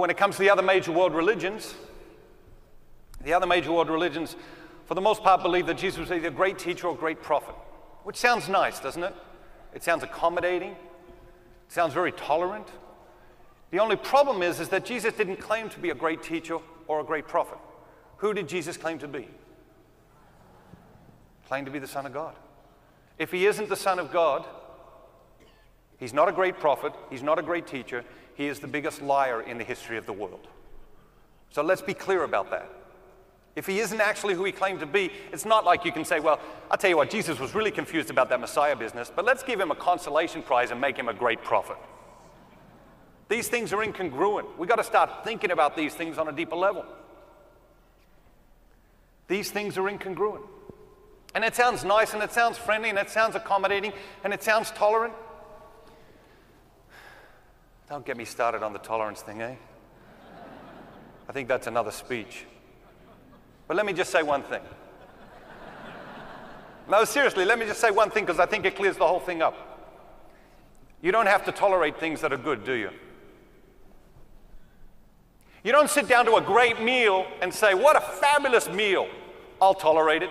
When it comes to the other major world religions, the other major world religions, for the most part, believe that Jesus was either a great teacher or a great prophet, which sounds nice, doesn't it? It sounds accommodating. It sounds very tolerant. The only problem is, is that Jesus didn't claim to be a great teacher or a great prophet. Who did Jesus claim to be? Claimed to be the Son of God. If he isn't the Son of God, he's not a great prophet, he's not a great teacher, he is the biggest liar in the history of the world. So let's be clear about that. If he isn't actually who he claimed to be, it's not like you can say, well, I'll tell you what, Jesus was really confused about that Messiah business, but let's give him a consolation prize and make him a great prophet. These things are incongruent. We've got to start thinking about these things on a deeper level. These things are incongruent. And it sounds nice and it sounds friendly and it sounds accommodating and it sounds tolerant. Don't get me started on the tolerance thing, eh? I think that's another speech. But let me just say one thing. No, seriously, let me just say one thing because I think it clears the whole thing up. You don't have to tolerate things that are good, do you? You don't sit down to a great meal and say, What a fabulous meal. I'll tolerate it.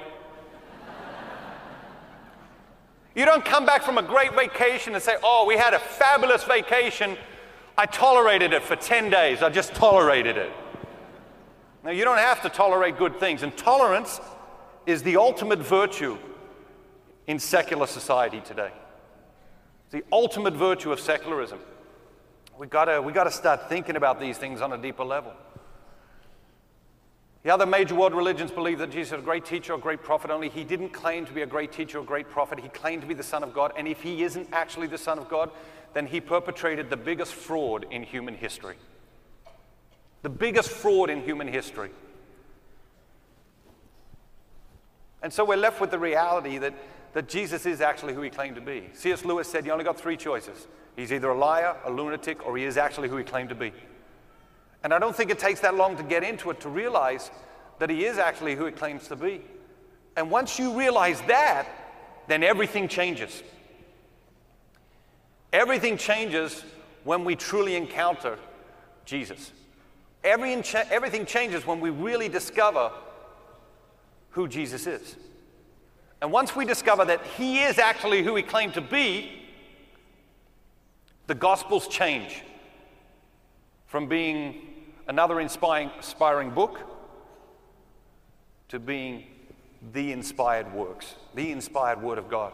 You don't come back from a great vacation and say, Oh, we had a fabulous vacation. I tolerated it for 10 days. I just tolerated it. Now, you don't have to tolerate good things, and tolerance is the ultimate virtue in secular society today. It's the ultimate virtue of secularism. We've got we to start thinking about these things on a deeper level. The other major world religions believe that Jesus was a great teacher or great prophet, only he didn't claim to be a great teacher or great prophet. He claimed to be the Son of God, and if he isn't actually the Son of God, then he perpetrated the biggest fraud in human history. The biggest fraud in human history. And so we're left with the reality that, that Jesus is actually who he claimed to be. C.S. Lewis said you only got three choices he's either a liar, a lunatic, or he is actually who he claimed to be. And I don't think it takes that long to get into it to realize that he is actually who he claims to be. And once you realize that, then everything changes. Everything changes when we truly encounter Jesus. Every, everything changes when we really discover who Jesus is. And once we discover that he is actually who he claimed to be, the Gospels change from being another inspiring, inspiring book to being the inspired works, the inspired Word of God.